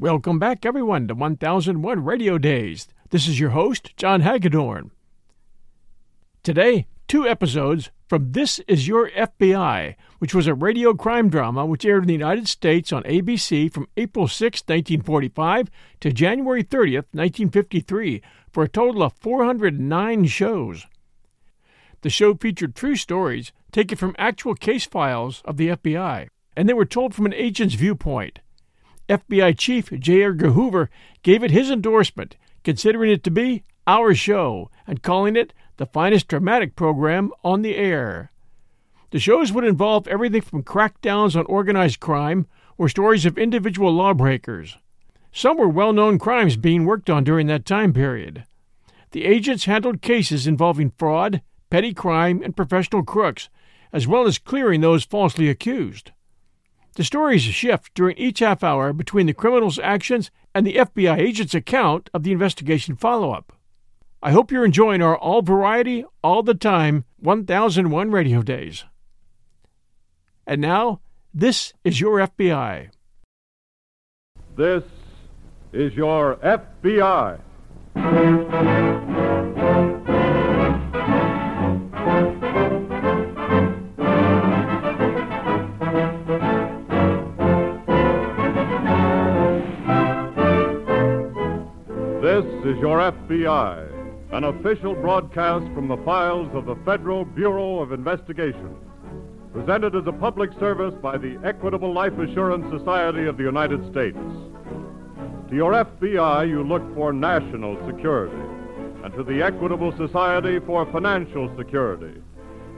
Welcome back, everyone, to 1001 Radio Days. This is your host, John Hagedorn. Today, two episodes from This Is Your FBI, which was a radio crime drama which aired in the United States on ABC from April 6, 1945 to January 30th, 1953, for a total of 409 shows. The show featured true stories taken from actual case files of the FBI, and they were told from an agent's viewpoint. FBI Chief J. Edgar Hoover gave it his endorsement, considering it to be our show and calling it the finest dramatic program on the air. The shows would involve everything from crackdowns on organized crime or stories of individual lawbreakers. Some were well known crimes being worked on during that time period. The agents handled cases involving fraud, petty crime, and professional crooks, as well as clearing those falsely accused. The stories shift during each half hour between the criminal's actions and the FBI agent's account of the investigation follow up. I hope you're enjoying our all variety, all the time 1001 radio days. And now, this is your FBI. This is your FBI. Is your FBI, an official broadcast from the files of the Federal Bureau of Investigation, presented as a public service by the Equitable Life Assurance Society of the United States. To your FBI, you look for national security, and to the Equitable Society for financial security.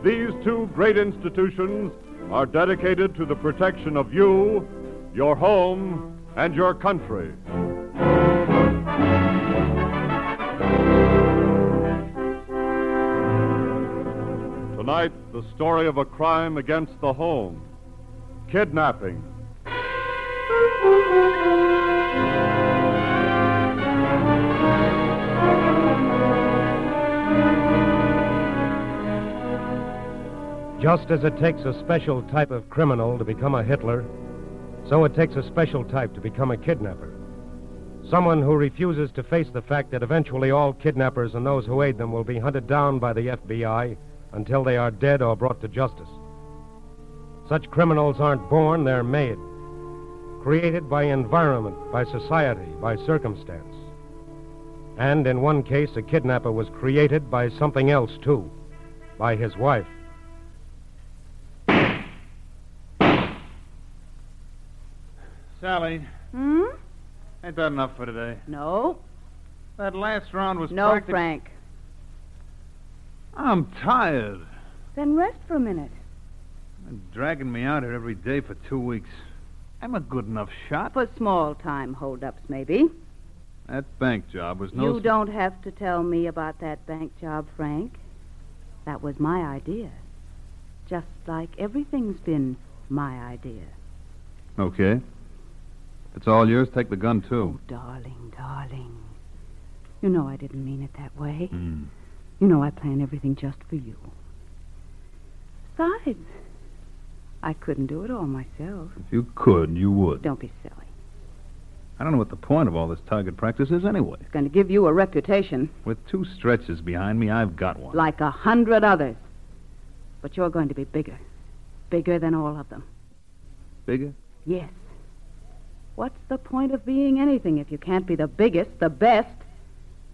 These two great institutions are dedicated to the protection of you, your home, and your country. Tonight, the story of a crime against the home kidnapping. Just as it takes a special type of criminal to become a Hitler, so it takes a special type to become a kidnapper. Someone who refuses to face the fact that eventually all kidnappers and those who aid them will be hunted down by the FBI until they are dead or brought to justice. Such criminals aren't born, they're made. Created by environment, by society, by circumstance. And in one case, a kidnapper was created by something else, too. By his wife. Sally, Hmm? ain't that enough for today? No. That last round was No, practic- Frank. I'm tired. Then rest for a minute. They're dragging me out here every day for two weeks. I'm a good enough shot. For small time holdups, maybe. That bank job was no. You don't have to tell me about that bank job, Frank. That was my idea. Just like everything's been my idea. Okay. If it's all yours, take the gun too. Oh, darling, darling. You know I didn't mean it that way. Mm. You know I plan everything just for you. Besides, I couldn't do it all myself. If you could, you would. Don't be silly. I don't know what the point of all this target practice is anyway. It's going to give you a reputation With two stretches behind me, I've got one. like a hundred others. But you're going to be bigger. Bigger than all of them. Bigger? Yes. What's the point of being anything if you can't be the biggest, the best,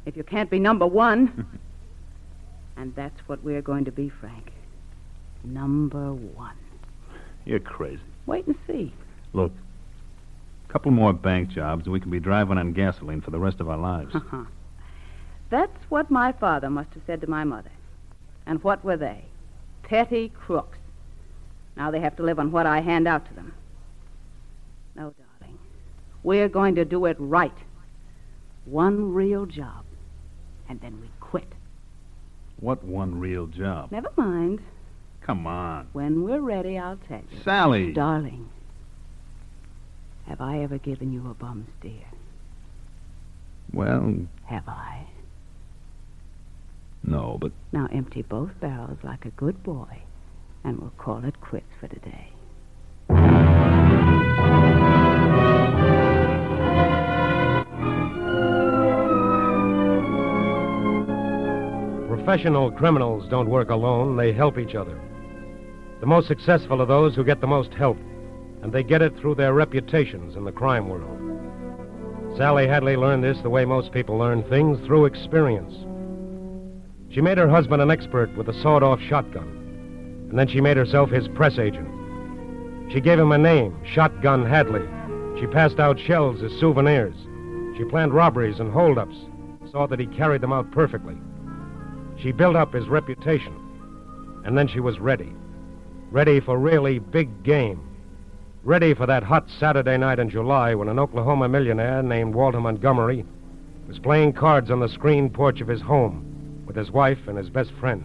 if you can't be number one? and that's what we're going to be, Frank. Number one. You're crazy. Wait and see. Look, a couple more bank jobs, and we can be driving on gasoline for the rest of our lives. That's what my father must have said to my mother. And what were they? Petty crooks. Now they have to live on what I hand out to them. No, darling. We're going to do it right. One real job. And then we. What one real job? Never mind. Come on. When we're ready, I'll tell you. Sally. Darling, have I ever given you a bum steer? Well, Have I? no, but Now empty both barrels like a good boy, and we'll call it quits for today. Professional criminals don't work alone, they help each other. The most successful are those who get the most help, and they get it through their reputations in the crime world. Sally Hadley learned this the way most people learn things through experience. She made her husband an expert with a sawed off shotgun, and then she made herself his press agent. She gave him a name, Shotgun Hadley. She passed out shells as souvenirs. She planned robberies and holdups, saw that he carried them out perfectly. She built up his reputation, and then she was ready. Ready for really big game. Ready for that hot Saturday night in July when an Oklahoma millionaire named Walter Montgomery was playing cards on the screen porch of his home with his wife and his best friend.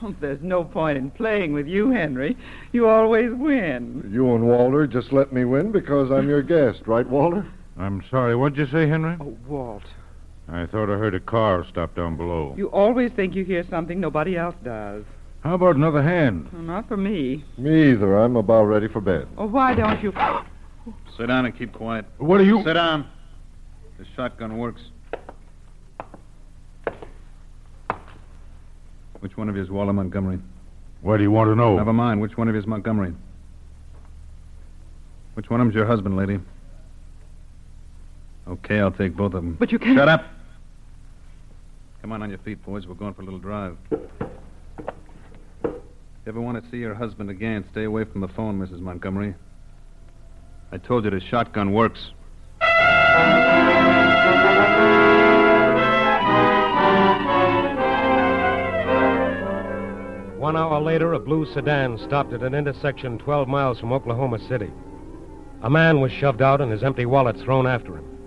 Oh, there's no point in playing with you, Henry. You always win. You and Walter just let me win because I'm your guest, right, Walter? I'm sorry. What'd you say, Henry? Oh, Walt. I thought I heard a car stop down below. You always think you hear something nobody else does. How about another hand? Well, not for me. Me either. I'm about ready for bed. Oh, why don't you? Sit down and keep quiet. What are you. Sit down. This shotgun works. Which one of you is Walter Montgomery? What do you want to know? Never mind. Which one of you is Montgomery? Which one of them's your husband, lady? Okay, I'll take both of them. But you can't. Shut up. Come on on your feet, boys. We're going for a little drive. If you ever want to see your husband again, stay away from the phone, Mrs. Montgomery. I told you the shotgun works. One hour later, a blue sedan stopped at an intersection 12 miles from Oklahoma City. A man was shoved out and his empty wallet thrown after him.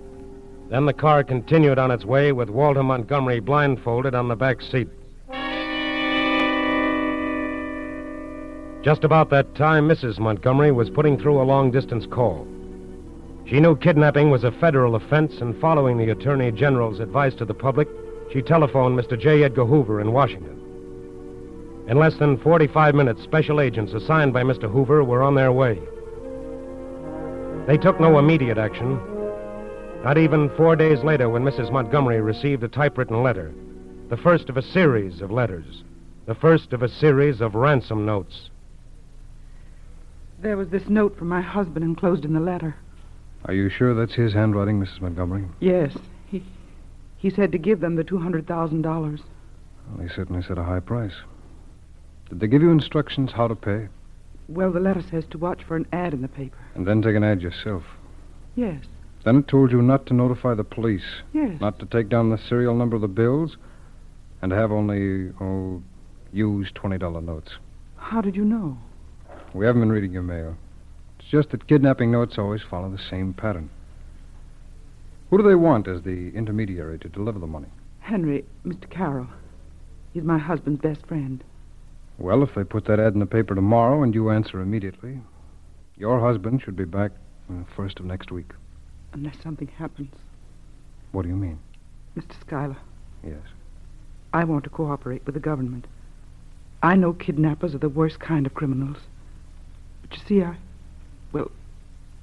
Then the car continued on its way with Walter Montgomery blindfolded on the back seat. Just about that time, Mrs. Montgomery was putting through a long distance call. She knew kidnapping was a federal offense, and following the Attorney General's advice to the public, she telephoned Mr. J. Edgar Hoover in Washington. In less than 45 minutes, special agents assigned by Mr. Hoover were on their way. They took no immediate action. Not even four days later, when Mrs. Montgomery received a typewritten letter, the first of a series of letters, the first of a series of ransom notes. There was this note from my husband enclosed in the letter. Are you sure that's his handwriting, Mrs. Montgomery? Yes. He, he said to give them the $200,000. Well, he certainly set a high price. Did they give you instructions how to pay? Well, the letter says to watch for an ad in the paper. And then take an ad yourself. Yes. Then it told you not to notify the police, Yes. not to take down the serial number of the bills, and to have only, oh, used $20 notes. How did you know? We haven't been reading your mail. It's just that kidnapping notes always follow the same pattern. Who do they want as the intermediary to deliver the money? Henry, Mr. Carroll. He's my husband's best friend. Well, if they put that ad in the paper tomorrow and you answer immediately, your husband should be back uh, first of next week. Unless something happens. What do you mean? Mr. Schuyler, Yes. I want to cooperate with the government. I know kidnappers are the worst kind of criminals. But you see, I. Well,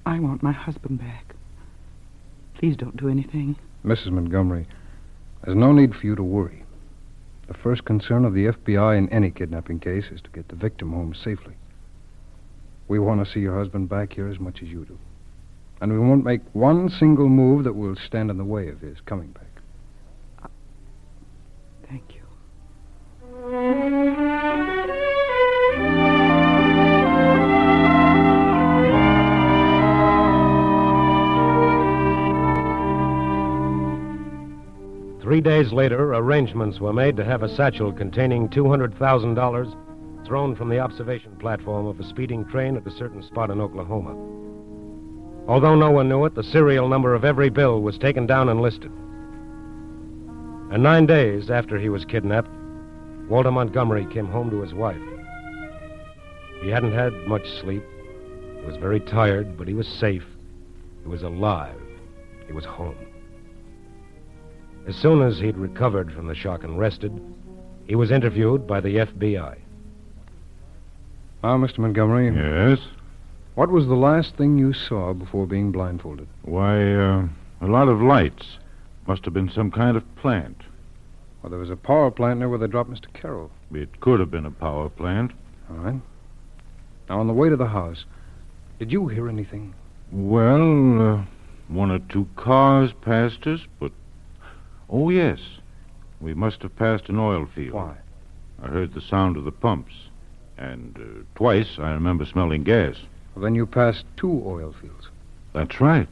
I want my husband back. Please don't do anything. Mrs. Montgomery, there's no need for you to worry. The first concern of the FBI in any kidnapping case is to get the victim home safely. We want to see your husband back here as much as you do. And we won't make one single move that will stand in the way of his coming back. Thank you. Three days later, arrangements were made to have a satchel containing $200,000 thrown from the observation platform of a speeding train at a certain spot in Oklahoma. Although no one knew it, the serial number of every bill was taken down and listed. And nine days after he was kidnapped, Walter Montgomery came home to his wife. He hadn't had much sleep. He was very tired, but he was safe. He was alive. He was home. As soon as he'd recovered from the shock and rested, he was interviewed by the FBI. Now, ah, Mr. Montgomery, Yes? What was the last thing you saw before being blindfolded? Why, uh, a lot of lights. Must have been some kind of plant. Well, there was a power plant near where they dropped Mr. Carroll. It could have been a power plant. All right. Now, on the way to the house, did you hear anything? Well, uh, one or two cars passed us, but. Oh, yes. We must have passed an oil field. Why? I heard the sound of the pumps. And uh, twice I remember smelling gas. Then you passed two oil fields. That's right.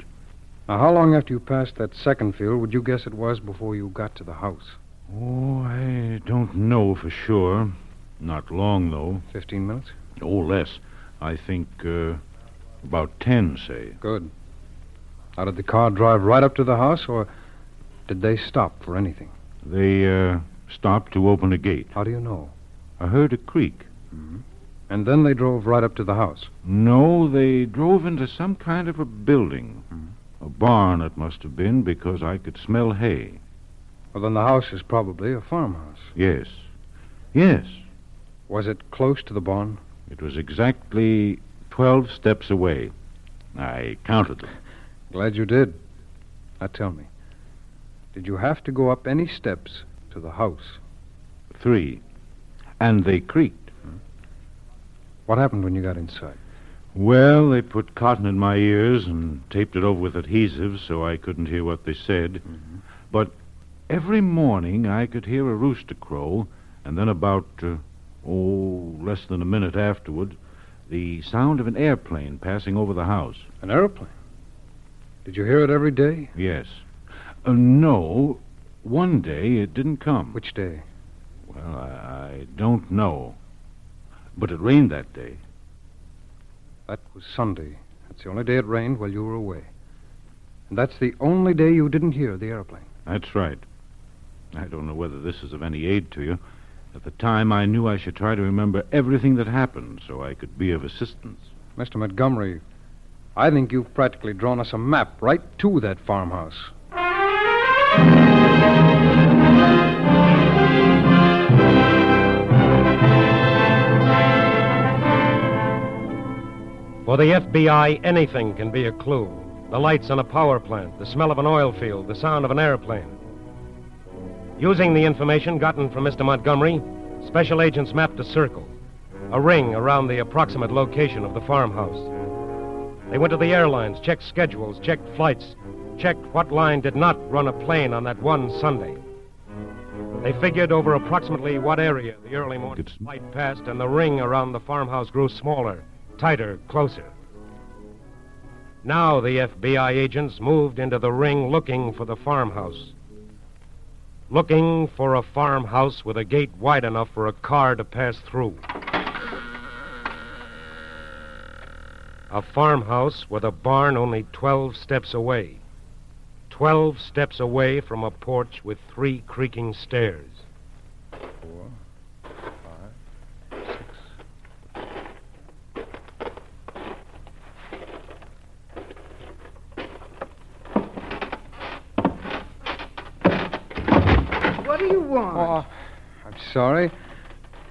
Now, how long after you passed that second field would you guess it was before you got to the house? Oh, I don't know for sure. Not long, though. Fifteen minutes? Oh, less. I think uh, about ten, say. Good. Now, did the car drive right up to the house, or did they stop for anything? They uh, stopped to open a gate. How do you know? I heard a creak. Mm-hmm. And then they drove right up to the house. No, they drove into some kind of a building. Mhm. A barn, it must have been, because I could smell hay. Well, then the house is probably a farmhouse. Yes. Yes. Was it close to the barn? It was exactly 12 steps away. I counted them. Glad you did. Now tell me, did you have to go up any steps to the house? Three. And they creaked. What happened when you got inside? Well, they put cotton in my ears and taped it over with adhesive so I couldn't hear what they said. But every morning I could hear a rooster crow, and then about, uh, oh, less than a minute afterward, the sound of an airplane passing over the house. An airplane. Did you hear it every day? Yes. Uh, no, one day it didn't come. Which day? Well, I, I don't know. But it rained that day. That was Sunday. That's the only day it rained while you were away. And that's the only day you didn't hear the airplane. That's right. I don't know whether this is of any aid to you. At the time, I knew I should try to remember everything that happened so I could be of assistance. Mr. Montgomery, I think you've practically drawn us a map right to that farmhouse. For the FBI, anything can be a clue. The lights on a power plant, the smell of an oil field, the sound of an airplane. Using the information gotten from Mr. Montgomery, special agents mapped a circle, a ring around the approximate location of the farmhouse. They went to the airlines, checked schedules, checked flights, checked what line did not run a plane on that one Sunday. They figured over approximately what area the early morning flight passed, and the ring around the farmhouse grew smaller, tighter, closer. Now the FBI agents moved into the ring looking for the farmhouse. Looking for a farmhouse with a gate wide enough for a car to pass through. A farmhouse with a barn only 12 steps away. 12 steps away from a porch with three creaking stairs. Oh, I'm sorry.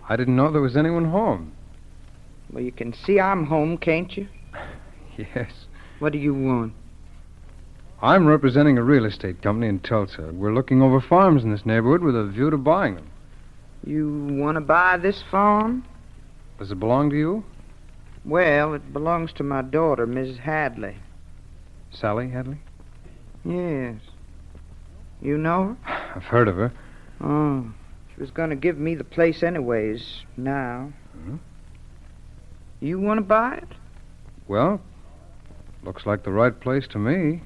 I didn't know there was anyone home. Well, you can see I'm home, can't you? Yes. What do you want? I'm representing a real estate company in Tulsa. We're looking over farms in this neighborhood with a view to buying them. You want to buy this farm? Does it belong to you? Well, it belongs to my daughter, Mrs. Hadley. Sally Hadley? Yes. You know her? I've heard of her. Oh. She was going to give me the place anyways, now. Mhm. You want to buy it? Well, looks like the right place to me.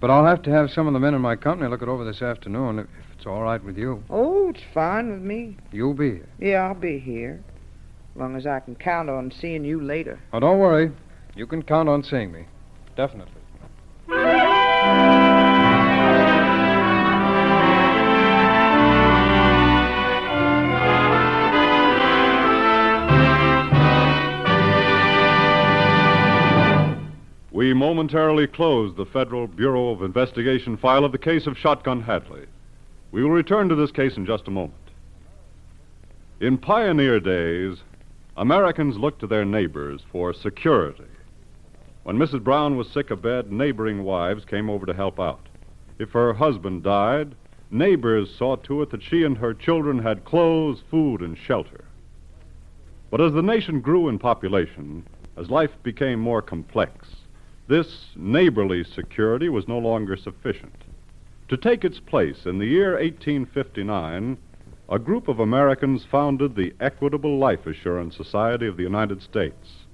But I'll have to have some of the men in my company look it over this afternoon if if it's all right with you. Oh, it's fine with me. You'll be here. Yeah, I'll be here. As long as I can count on seeing you later. Oh, don't worry. You can count on seeing me. Definitely. We momentarily close the Federal Bureau of Investigation file of the case of Shotgun Hadley. We will return to this case in just a moment. In pioneer days, Americans looked to their neighbors for security. When Mrs. Brown was sick abed, neighboring wives came over to help out. If her husband died, neighbors saw to it that she and her children had clothes, food, and shelter. But as the nation grew in population, as life became more complex, this neighborly security was no longer sufficient. To take its place in the year 1859, a group of Americans founded the Equitable Life Assurance Society of the United States.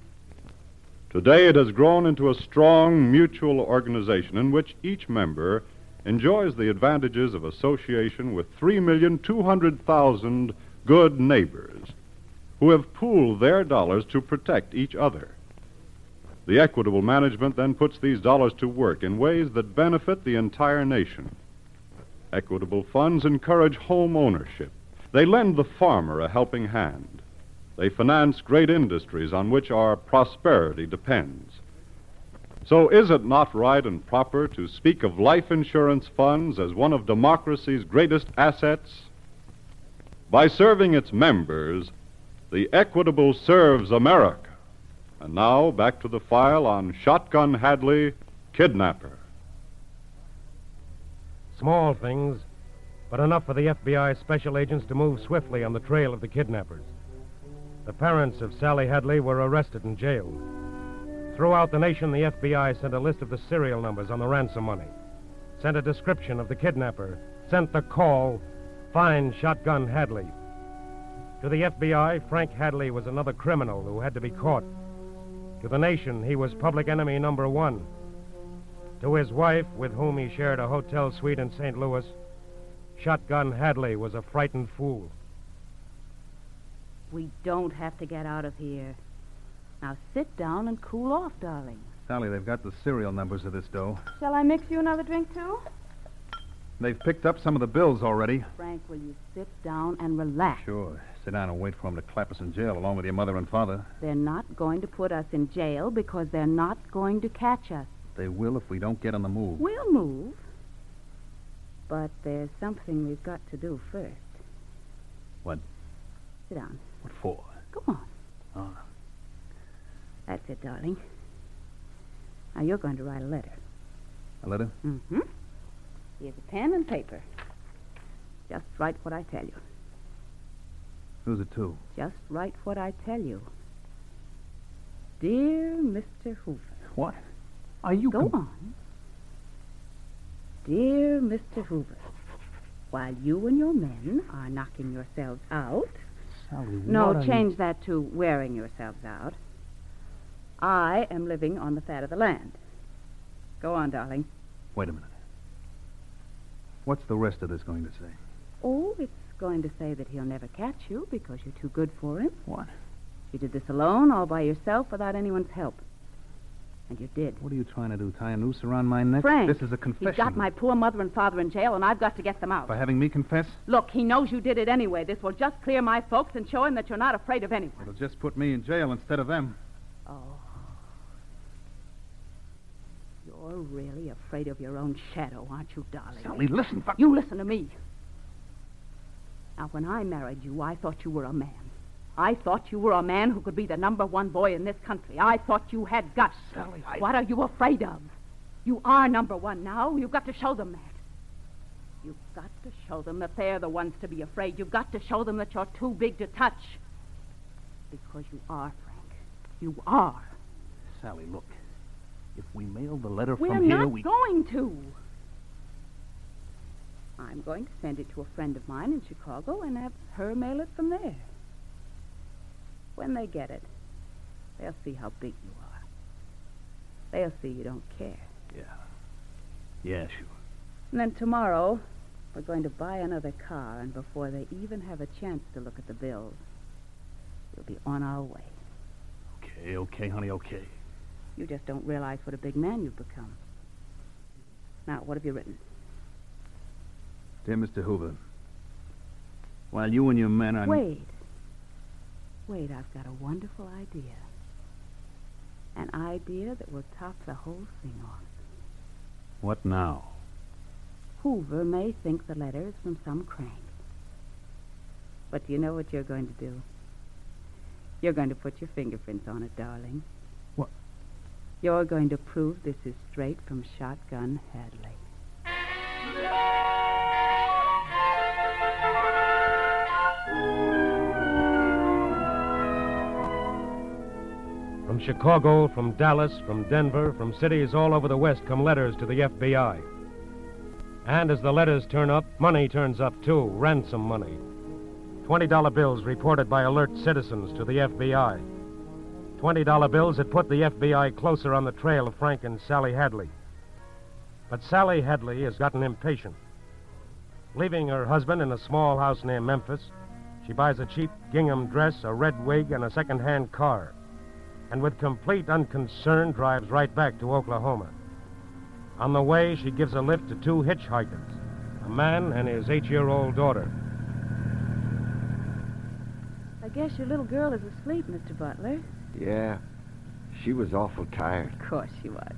Today it has grown into a strong mutual organization in which each member enjoys the advantages of association with 3,200,000 good neighbors who have pooled their dollars to protect each other. The equitable management then puts these dollars to work in ways that benefit the entire nation. Equitable funds encourage home ownership. They lend the farmer a helping hand. They finance great industries on which our prosperity depends. So, is it not right and proper to speak of life insurance funds as one of democracy's greatest assets? By serving its members, the Equitable serves America. And now, back to the file on Shotgun Hadley, Kidnapper. Small things, but enough for the FBI special agents to move swiftly on the trail of the kidnappers. The parents of Sally Hadley were arrested and jailed. Throughout the nation, the FBI sent a list of the serial numbers on the ransom money, sent a description of the kidnapper, sent the call, Find Shotgun Hadley. To the FBI, Frank Hadley was another criminal who had to be caught. To the nation, he was public enemy number one. To his wife, with whom he shared a hotel suite in St. Louis, Shotgun Hadley was a frightened fool. We don't have to get out of here. Now sit down and cool off, darling. Sally, they've got the serial numbers of this dough. Shall I mix you another drink, too? They've picked up some of the bills already. Frank, will you sit down and relax? Sure. Sit down and wait for them to clap us in jail along with your mother and father. They're not going to put us in jail because they're not going to catch us. They will if we don't get on the move. We'll move. But there's something we've got to do first. What? Sit down. What for? Go on. Oh. That's it, darling. Now you're going to write a letter. A letter? Mm-hmm. Here's a pen and paper. Just write what I tell you. Who's it to? Just write what I tell you. Dear Mr. Hoover. What? Are you Go on. Dear Mr. Hoover, while you and your men are knocking yourselves out. Sally, No, are you- change that to wearing yourselves out. I am living on the fat of the land. Go on, darling. Wait a minute. What's the rest of this going to say? Oh, it's going to say that he'll never catch you because you're too good for him. What? You did this alone, all by yourself, without anyone's help. And you did. What are you trying to do? Tie a noose around my neck? Frank, This is a confession. He's got my poor mother and father in jail, and I've got to get them out. By having me confess? Look, he knows you did it anyway. This will just clear my folks and show him that you're not afraid of anyone. It'll just put me in jail instead of them. Oh. You're really afraid of your own shadow, aren't you, darling? Sally, listen. Fuck. You listen to me. Now, when I married you, I thought you were a man. I thought you were a man who could be the number one boy in this country. I thought you had guts. Sally, I... What are you afraid of? You are number one now. You've got to show them that. You've got to show them that they're the ones to be afraid. You've got to show them that you're too big to touch. Because you are, Frank. You are. Sally, look. If we mail the letter We're from here, not we... going to. I'm going to send it to a friend of mine in Chicago and have her mail it from there. When they get it, they'll see how big you are. They'll see you don't care. Yeah. Yeah, sure. And then tomorrow, we're going to buy another car, and before they even have a chance to look at the bills, we'll be on our way. Okay, okay, honey, okay. You just don't realize what a big man you've become. Now, what have you written? Dear Mr. Hoover, while you and your men are... Wait. Wait, I've got a wonderful idea. An idea that will top the whole thing off. What now? Hoover may think the letter is from some crank. But do you know what you're going to do? You're going to put your fingerprints on it, darling. You're going to prove this is straight from Shotgun Hadley. From Chicago, from Dallas, from Denver, from cities all over the West come letters to the FBI. And as the letters turn up, money turns up too ransom money. $20 bills reported by alert citizens to the FBI. $20 bills had put the FBI closer on the trail of Frank and Sally Hadley. But Sally Hadley has gotten impatient. Leaving her husband in a small house near Memphis, she buys a cheap gingham dress, a red wig, and a second-hand car. And with complete unconcern, drives right back to Oklahoma. On the way, she gives a lift to two hitchhikers, a man and his eight-year-old daughter. I guess your little girl is asleep, Mr. Butler. Yeah. She was awful tired. Of course she was.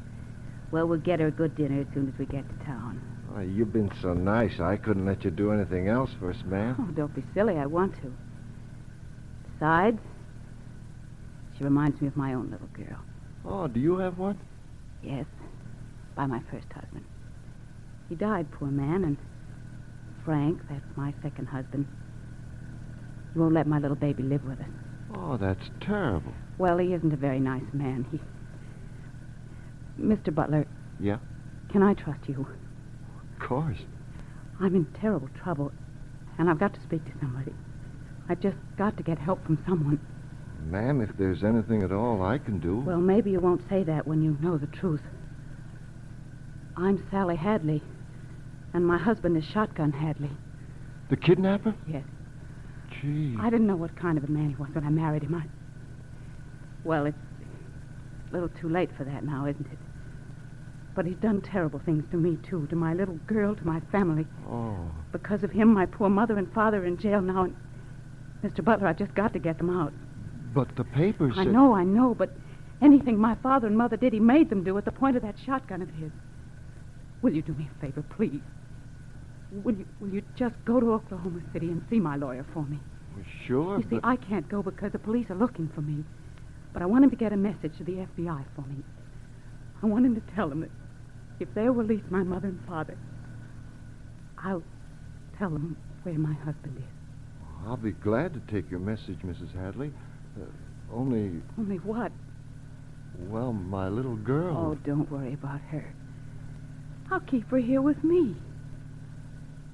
Well, we'll get her a good dinner as soon as we get to town. Oh, you've been so nice, I couldn't let you do anything else for us, ma'am. Oh, don't be silly. I want to. Besides, she reminds me of my own little girl. Oh, do you have one? Yes, by my first husband. He died, poor man, and Frank, that's my second husband, he won't let my little baby live with us. Oh, that's terrible. Well, he isn't a very nice man. He. Mr. Butler. Yeah? Can I trust you? Of course. I'm in terrible trouble, and I've got to speak to somebody. I've just got to get help from someone. Ma'am, if there's anything at all I can do. Well, maybe you won't say that when you know the truth. I'm Sally Hadley, and my husband is Shotgun Hadley. The kidnapper? Yes. Gee. I didn't know what kind of a man he was when I married him. I... Well, it's a little too late for that now, isn't it? But he's done terrible things to me, too, to my little girl, to my family. Oh. Because of him, my poor mother and father are in jail now, and Mr. Butler, I've just got to get them out. But the papers. I said- know, I know, but anything my father and mother did, he made them do at the point of that shotgun of his. Will you do me a favor, please? Will you, will you just go to Oklahoma City and see my lawyer for me? Sure. You see, but- I can't go because the police are looking for me. But I want him to get a message to the FBI for me. I want him to tell them that if they'll release my mother and father, I'll tell them where my husband is. I'll be glad to take your message, Mrs. Hadley. Uh, only, Only what? well, my little girl. Oh, don't worry about her. I'll keep her here with me.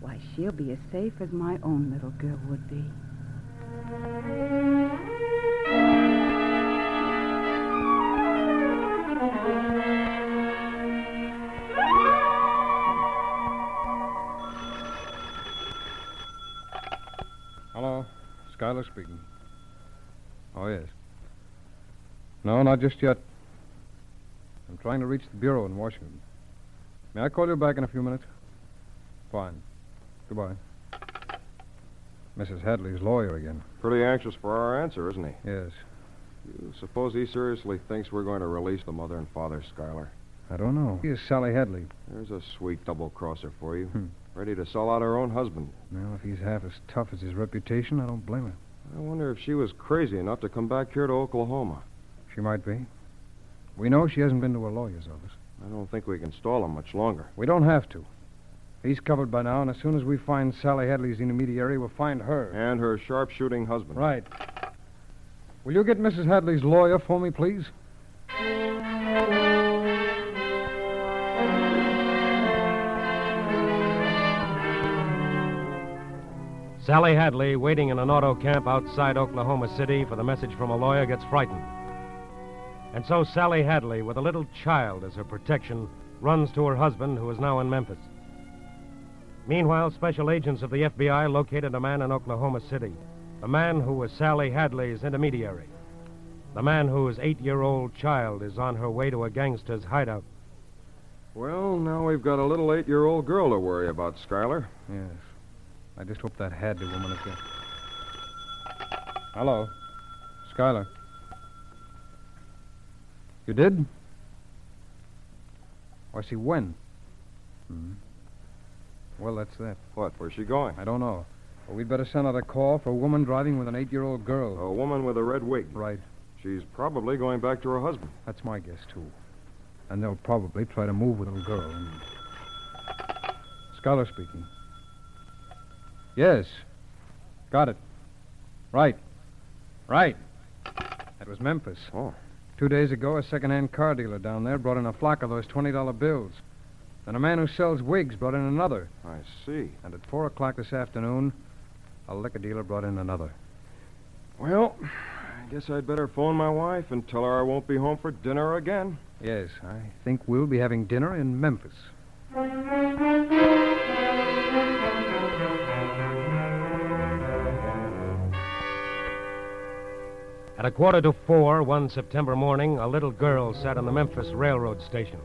Why, she'll be as safe as my own little girl would be. Schuyler speaking. Oh, yes. No, not just yet. I'm trying to reach the Bureau in Washington. May I call you back in a few minutes? Fine. Goodbye. Mrs. Hadley's lawyer again. Pretty anxious for our answer, isn't he? Yes. You suppose he seriously thinks we're going to release the mother and father, Schuyler? I don't know. Here's Sally Hadley. There's a sweet double crosser for you. Hmm. Ready to sell out her own husband. Well, if he's half as tough as his reputation, I don't blame her. I wonder if she was crazy enough to come back here to Oklahoma. She might be. We know she hasn't been to a lawyer's office. I don't think we can stall him much longer. We don't have to. He's covered by now, and as soon as we find Sally Hadley's intermediary, we'll find her. And her sharpshooting husband. Right. Will you get Mrs. Hadley's lawyer for me, please? Sally Hadley, waiting in an auto camp outside Oklahoma City for the message from a lawyer, gets frightened. And so Sally Hadley, with a little child as her protection, runs to her husband, who is now in Memphis. Meanwhile, special agents of the FBI located a man in Oklahoma City, a man who was Sally Hadley's intermediary, the man whose eight year old child is on her way to a gangster's hideout. Well, now we've got a little eight year old girl to worry about, Schuyler. Yes. I just hope that Hadley woman is there. Hello. Schuyler. You did? Oh, I see. When? Hmm. Well, that's that. What? Where's she going? I don't know. Well, we'd better send out a call for a woman driving with an eight-year-old girl. A woman with a red wig. Right. She's probably going back to her husband. That's my guess, too. And they'll probably try to move with the little girl. And... Schuyler speaking. Yes. Got it. Right. Right. That was Memphis. Oh. Two days ago, a second-hand car dealer down there brought in a flock of those $20 bills. Then a man who sells wigs brought in another. I see. And at 4 o'clock this afternoon, a liquor dealer brought in another. Well, I guess I'd better phone my wife and tell her I won't be home for dinner again. Yes, I think we'll be having dinner in Memphis. At a quarter to four one September morning, a little girl sat on the Memphis railroad station.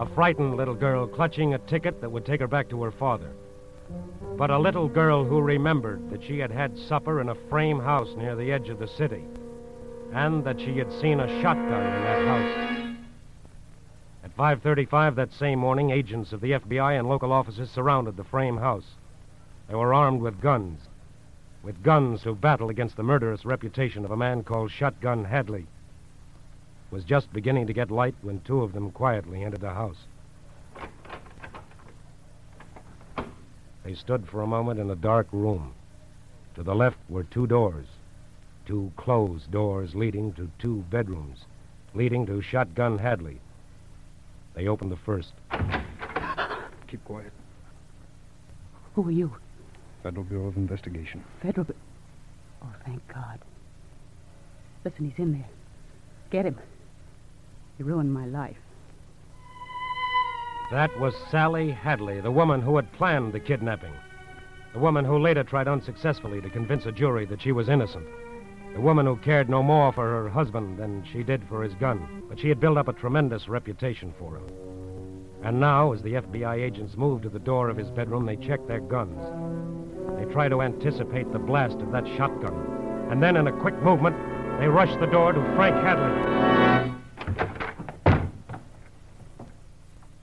A frightened little girl clutching a ticket that would take her back to her father. But a little girl who remembered that she had had supper in a frame house near the edge of the city, and that she had seen a shotgun in that house. At 5:35 that same morning, agents of the FBI and local offices surrounded the frame house. They were armed with guns, with guns to battle against the murderous reputation of a man called Shotgun Hadley. It was just beginning to get light when two of them quietly entered the house. They stood for a moment in a dark room. To the left were two doors, two closed doors leading to two bedrooms, leading to Shotgun Hadley. They opened the first. Keep quiet. Who are you? Federal Bureau of Investigation. Federal. Bu- Oh, thank God. Listen, he's in there. Get him. He ruined my life. That was Sally Hadley, the woman who had planned the kidnapping. The woman who later tried unsuccessfully to convince a jury that she was innocent. The woman who cared no more for her husband than she did for his gun. But she had built up a tremendous reputation for him. And now, as the FBI agents moved to the door of his bedroom, they checked their guns. Tried to anticipate the blast of that shotgun. And then, in a quick movement, they rushed the door to Frank Hadley.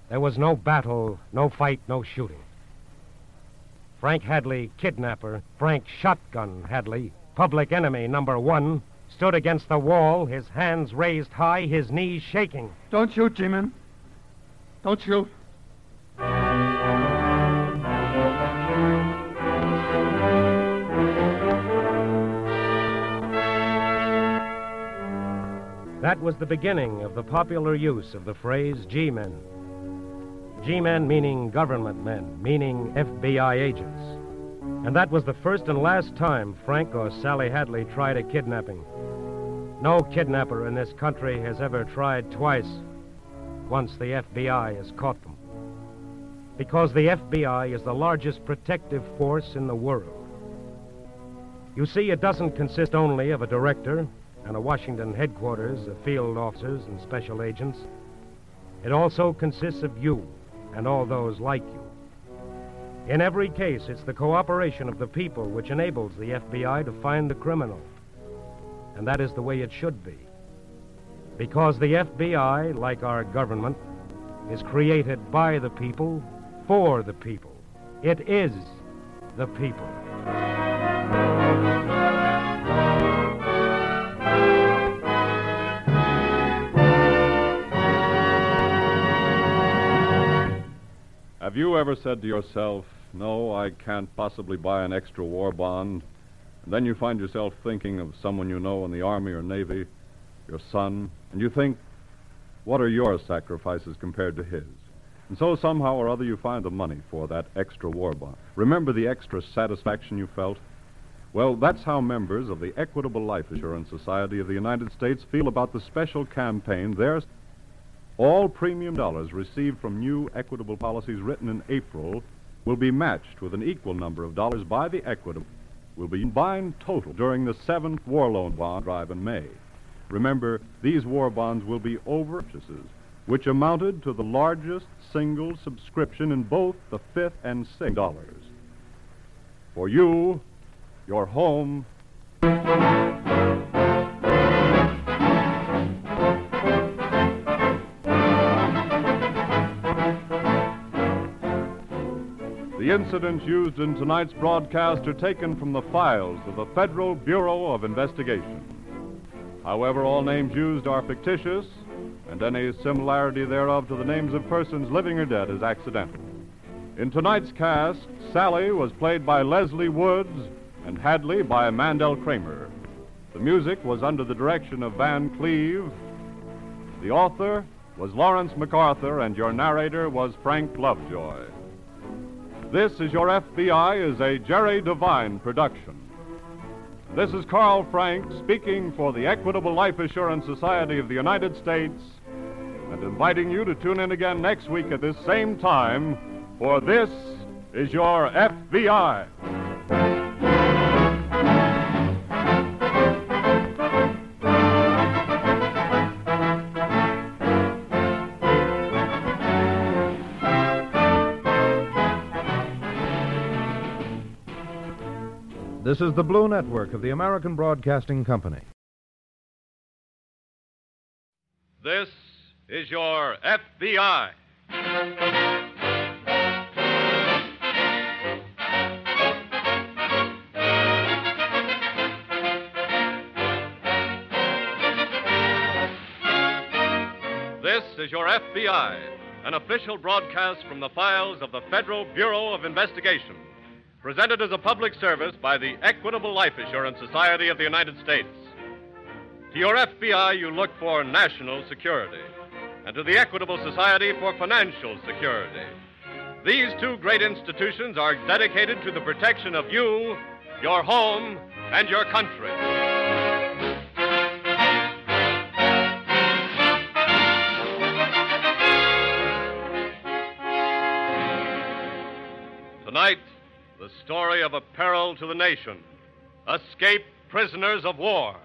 There was no battle, no fight, no shooting. Frank Hadley, kidnapper, Frank Shotgun Hadley, public enemy number one, stood against the wall, his hands raised high, his knees shaking. Don't shoot, G-Man. Don't shoot. That was the beginning of the popular use of the phrase G men. G men meaning government men, meaning FBI agents. And that was the first and last time Frank or Sally Hadley tried a kidnapping. No kidnapper in this country has ever tried twice once the FBI has caught them. Because the FBI is the largest protective force in the world. You see, it doesn't consist only of a director and a Washington headquarters of field officers and special agents. It also consists of you and all those like you. In every case, it's the cooperation of the people which enables the FBI to find the criminal. And that is the way it should be. Because the FBI, like our government, is created by the people, for the people. It is the people. Have you ever said to yourself, No, I can't possibly buy an extra war bond? And then you find yourself thinking of someone you know in the Army or Navy, your son, and you think, What are your sacrifices compared to his? And so somehow or other you find the money for that extra war bond. Remember the extra satisfaction you felt? Well, that's how members of the Equitable Life Assurance Society of the United States feel about the special campaign theirs. All premium dollars received from new equitable policies written in April will be matched with an equal number of dollars by the Equitable. Will be combined total during the seventh war loan bond drive in May. Remember, these war bonds will be over purchases, which amounted to the largest single subscription in both the fifth and sixth dollars. For you, your home, The incidents used in tonight's broadcast are taken from the files of the Federal Bureau of Investigation. However, all names used are fictitious, and any similarity thereof to the names of persons living or dead is accidental. In tonight's cast, Sally was played by Leslie Woods and Hadley by Mandel Kramer. The music was under the direction of Van Cleave, The author was Lawrence MacArthur, and your narrator was Frank Lovejoy. This is Your FBI is a Jerry Devine production. This is Carl Frank speaking for the Equitable Life Assurance Society of the United States and inviting you to tune in again next week at this same time for This is Your FBI. This is the Blue Network of the American Broadcasting Company. This is your FBI. This is your FBI, an official broadcast from the files of the Federal Bureau of Investigation, presented as a public service by the Equitable Life Assurance Society of the United States. To your FBI, you look for national security, and to the Equitable Society for financial security. These two great institutions are dedicated to the protection of you, your home, and your country. Tonight, the story of a peril to the nation Escape prisoners of war.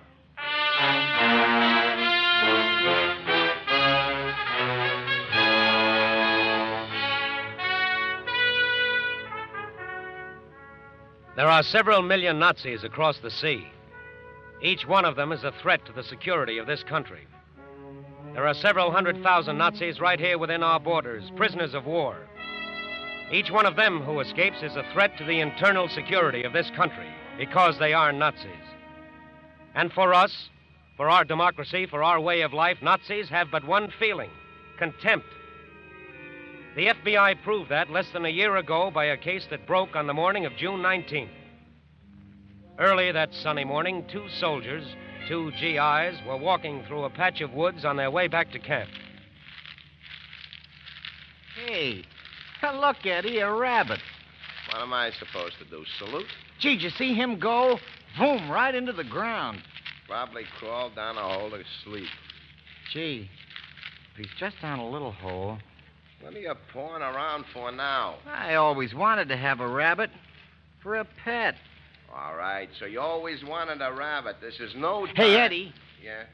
There are several million Nazis across the sea. Each one of them is a threat to the security of this country. There are several hundred thousand Nazis right here within our borders, prisoners of war. Each one of them who escapes is a threat to the internal security of this country because they are Nazis. And for us, for our democracy, for our way of life, Nazis have but one feeling contempt. The FBI proved that less than a year ago by a case that broke on the morning of June 19th. Early that sunny morning, two soldiers, two GIs, were walking through a patch of woods on their way back to camp. Hey, look, Eddie, a rabbit. What am I supposed to do? Salute? Gee, did you see him go? Boom, right into the ground. Probably crawled down a hole to sleep. Gee, if he's just down a little hole. What are you pawing around for now? I always wanted to have a rabbit for a pet. All right, so you always wanted a rabbit. This is no Hey, Eddie. Yeah?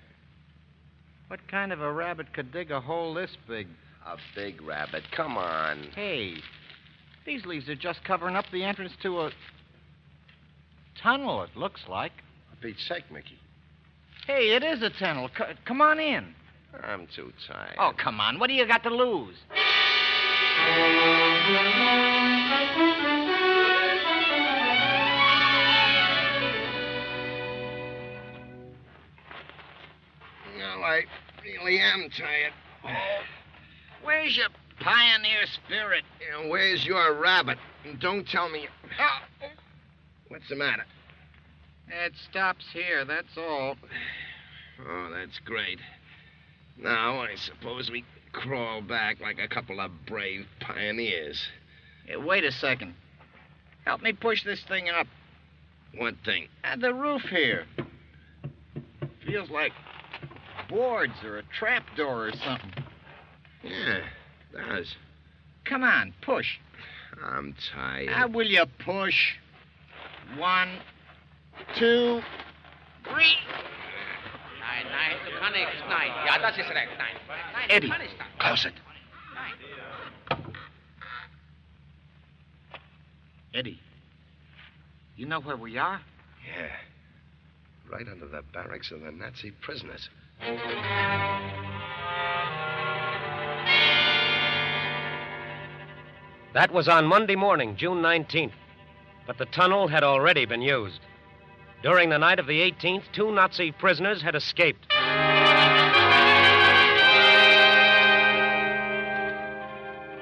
What kind of a rabbit could dig a hole this big? A big rabbit. Come on. Hey, these leaves are just covering up the entrance to a tunnel, it looks like. For Pete's sake, Mickey. Hey, it is a tunnel. C- come on in. I'm too tired. Oh, come on. What do you got to lose? Well, I really am tired. Where's your pioneer spirit? And where's your rabbit? And don't tell me. Oh. What's the matter? It stops here, that's all. Oh, that's great. Now, I suppose we crawl back like a couple of brave pioneers. Hey, wait a second. Help me push this thing up. What thing? Uh, the roof here. Feels like boards or a trapdoor or something. Yeah, does. Come on, push. I'm tired. How will you push? One, two, three. Eddie, close it. Eddie, you know where we are? Yeah. Right under the barracks of the Nazi prisoners. That was on Monday morning, June 19th. But the tunnel had already been used. During the night of the 18th, two Nazi prisoners had escaped.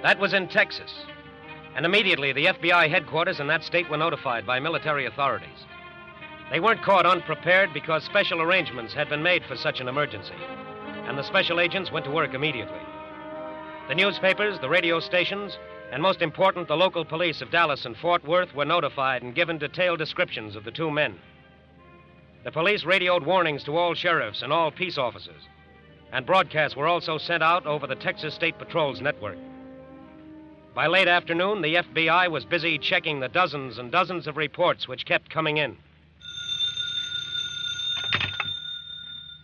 That was in Texas. And immediately, the FBI headquarters in that state were notified by military authorities. They weren't caught unprepared because special arrangements had been made for such an emergency. and the special agents went to work immediately. The newspapers, the radio stations, and most important, the local police of Dallas and Fort Worth were notified and given detailed descriptions of the two men. The police radioed warnings to all sheriffs and all peace officers, and broadcasts were also sent out over the Texas State Patrol's network. By late afternoon, the FBI was busy checking the dozens and dozens of reports which kept coming in.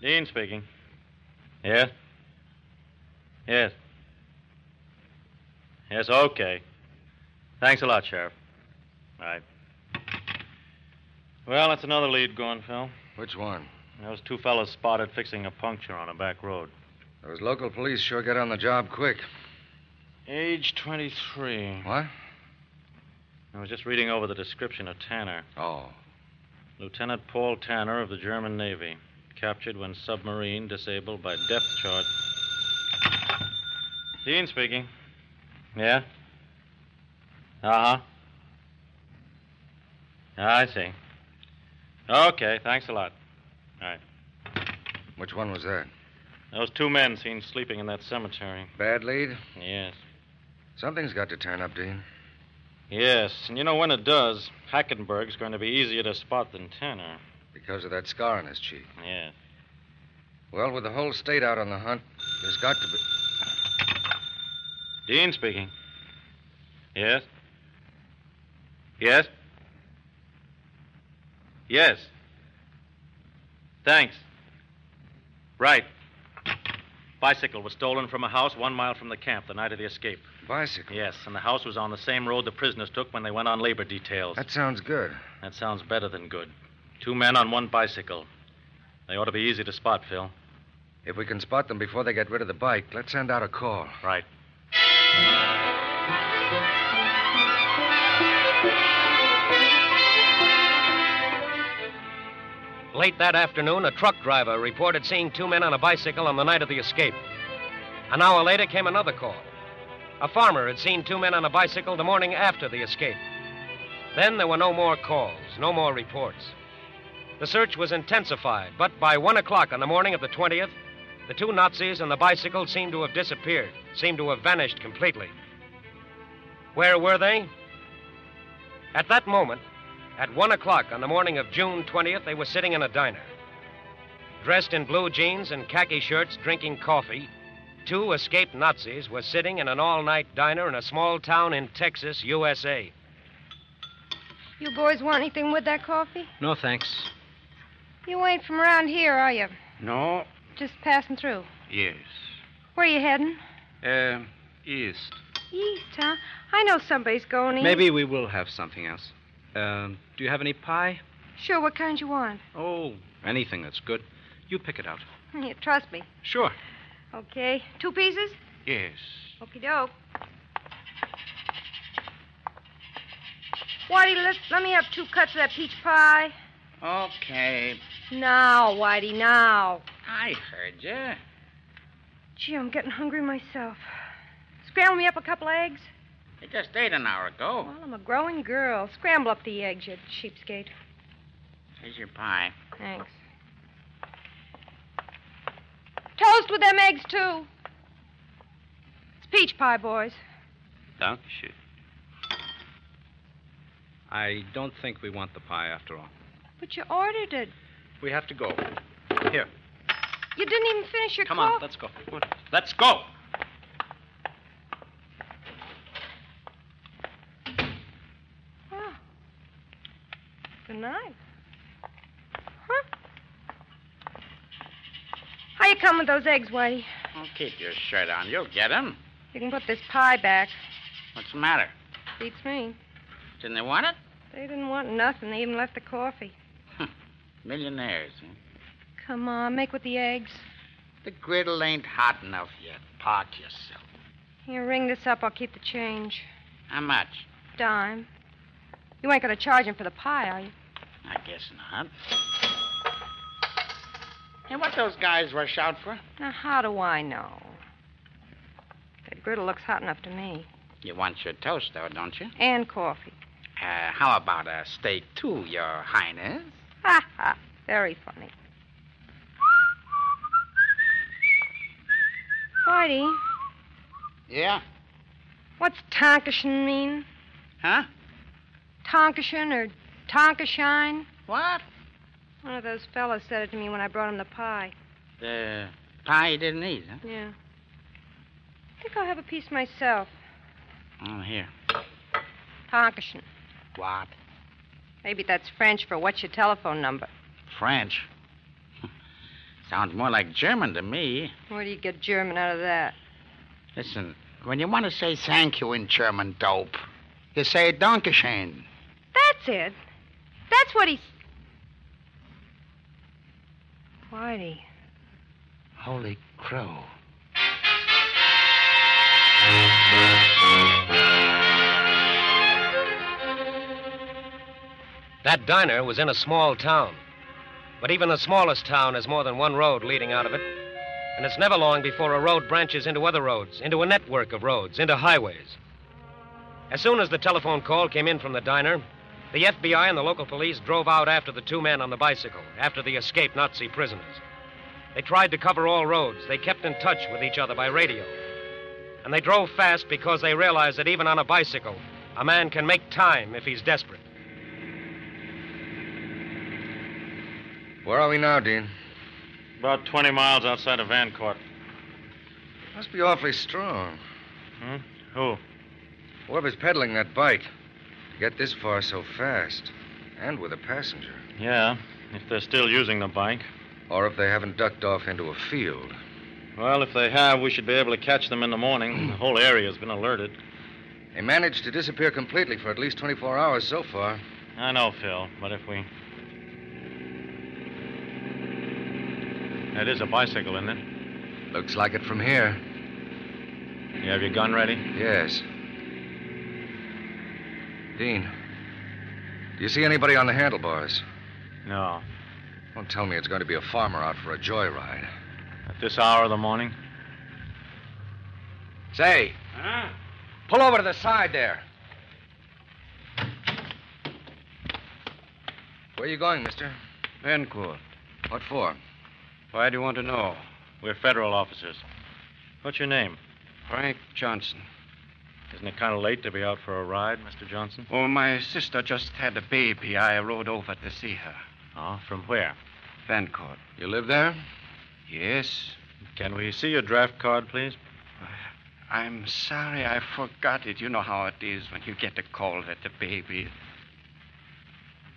Dean speaking. Yes? Yes. Yes, okay. Thanks a lot, Sheriff. All right. Well, that's another lead going, Phil. Which one? Those two fellows spotted fixing a puncture on a back road. Those local police sure get on the job quick. Age 23. What? I was just reading over the description of Tanner. Oh. Lieutenant Paul Tanner of the German Navy. Captured when submarine disabled by depth charge. Dean speaking. Yeah? Uh huh. I see. Okay, thanks a lot. All right. Which one was that? Those two men seen sleeping in that cemetery. Bad lead? Yes. Something's got to turn up, Dean. Yes, and you know when it does, Hackenberg's going to be easier to spot than Tanner. Because of that scar on his cheek. Yes. Well, with the whole state out on the hunt, there's got to be. Dean speaking. Yes? Yes? Yes. Thanks. Right. Bicycle was stolen from a house one mile from the camp the night of the escape. Bicycle? Yes, and the house was on the same road the prisoners took when they went on labor details. That sounds good. That sounds better than good. Two men on one bicycle. They ought to be easy to spot, Phil. If we can spot them before they get rid of the bike, let's send out a call. Right. Late that afternoon, a truck driver reported seeing two men on a bicycle on the night of the escape. An hour later came another call. A farmer had seen two men on a bicycle the morning after the escape. Then there were no more calls, no more reports. The search was intensified, but by one o'clock on the morning of the 20th, the two Nazis and the bicycle seemed to have disappeared, seemed to have vanished completely. Where were they? At that moment, at one o'clock on the morning of June 20th, they were sitting in a diner. Dressed in blue jeans and khaki shirts, drinking coffee, two escaped Nazis were sitting in an all night diner in a small town in Texas, USA. You boys want anything with that coffee? No, thanks. You ain't from around here, are you? No. Just passing through. Yes. Where you heading? Uh, east. East, huh? I know somebody's going east. Maybe we will have something else. Um, do you have any pie? Sure, what kind you want? Oh, anything that's good. You pick it out. You trust me. Sure. Okay. Two pieces? Yes. Okie doke. Whitey, let, let me have two cuts of that peach pie. Okay. Now, Whitey, now. I heard you. Gee, I'm getting hungry myself. Scramble me up a couple eggs. You just ate an hour ago. Well, I'm a growing girl. Scramble up the eggs, you cheapskate. Here's your pie. Thanks. Toast with them eggs, too. It's peach pie, boys. Don't Dankeschön. I don't think we want the pie after all. But you ordered it. We have to go. Here. You didn't even finish your Come coffee. on, let's go. Let's go. Oh. Good night. Huh? How you come with those eggs, Whitey? Oh, keep your shirt on. You'll get 'em. You can put this pie back. What's the matter? Beats me. Didn't they want it? They didn't want nothing. They even left the coffee. Millionaires, huh? Come on, make with the eggs. The griddle ain't hot enough yet. Park yourself. You ring this up. I'll keep the change. How much? Dime. You ain't gonna charge him for the pie, are you? I guess not. Hey, what those guys rush out for? Now, how do I know? That griddle looks hot enough to me. You want your toast, though, don't you? And coffee. Uh, how about a steak, too, Your Highness? Ha ha. Very funny. Whitey, Yeah? what's Tonkashin mean? Huh? Tonkashin or Tonkashine? What? One of those fellows said it to me when I brought him the pie. The pie you didn't eat, huh? Yeah. I think I'll have a piece myself. Oh, here. Tonkashin. What? Maybe that's French for what's your telephone number? French. Sounds more like German to me. Where do you get German out of that? Listen, when you want to say thank you in German, dope, you say Dankeschön. That's it. That's what he's. Whitey. Holy crow. That diner was in a small town. But even the smallest town has more than one road leading out of it. And it's never long before a road branches into other roads, into a network of roads, into highways. As soon as the telephone call came in from the diner, the FBI and the local police drove out after the two men on the bicycle, after the escaped Nazi prisoners. They tried to cover all roads. They kept in touch with each other by radio. And they drove fast because they realized that even on a bicycle, a man can make time if he's desperate. Where are we now, Dean? About 20 miles outside of Vancourt. Must be awfully strong. Hmm? Who? Whoever's peddling that bike. To get this far so fast. And with a passenger. Yeah, if they're still using the bike. Or if they haven't ducked off into a field. Well, if they have, we should be able to catch them in the morning. the whole area's been alerted. They managed to disappear completely for at least 24 hours so far. I know, Phil, but if we. That is a bicycle, isn't it? Looks like it from here. You have your gun ready? Yes. Dean, do you see anybody on the handlebars? No. Don't tell me it's going to be a farmer out for a joyride. At this hour of the morning? Say, Huh? pull over to the side there. Where are you going, mister? Vancourt. What for? Why do you want to know? We're federal officers. What's your name? Frank Johnson. Isn't it kind of late to be out for a ride, Mr. Johnson? Oh, my sister just had a baby. I rode over to see her. Oh, from where? Vancourt. You live there? Yes. Can we see your draft card, please? I'm sorry I forgot it. You know how it is when you get a call that the baby.